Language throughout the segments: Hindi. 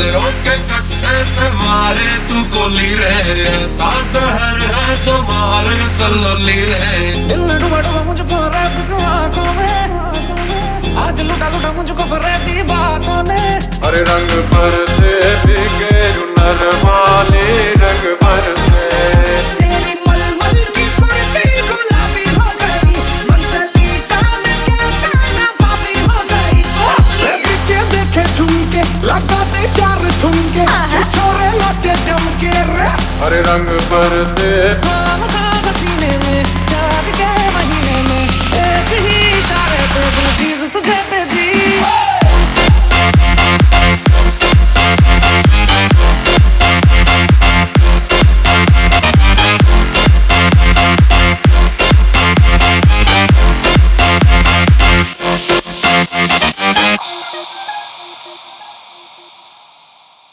नज़रों के कट्टे से मारे तू गोली रे साजहर है जो मारे सलोली रे दिल डूबा डुबा मुझको रैप को आँखों में। आज लुटा लुटा मुझको फरेबी बातों ने। अरे रंग पर से बिके नरमाली रे अरे रंग पर से खाम खाम सीने में।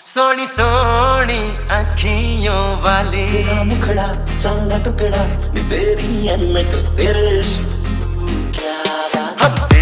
सोनी सोनी अखियों वाली। तेरा मुखड़ा चांदा टुकड़ा तेरी अनक तेरे क्या बात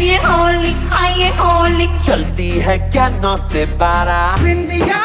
ये होली आइए होली। चलती है क्या नौ से बारह बिंदिया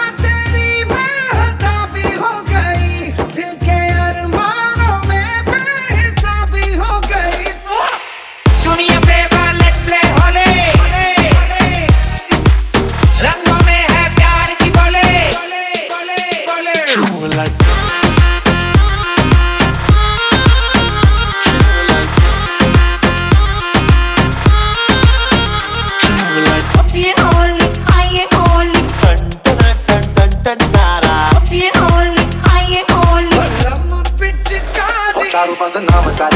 about the number, about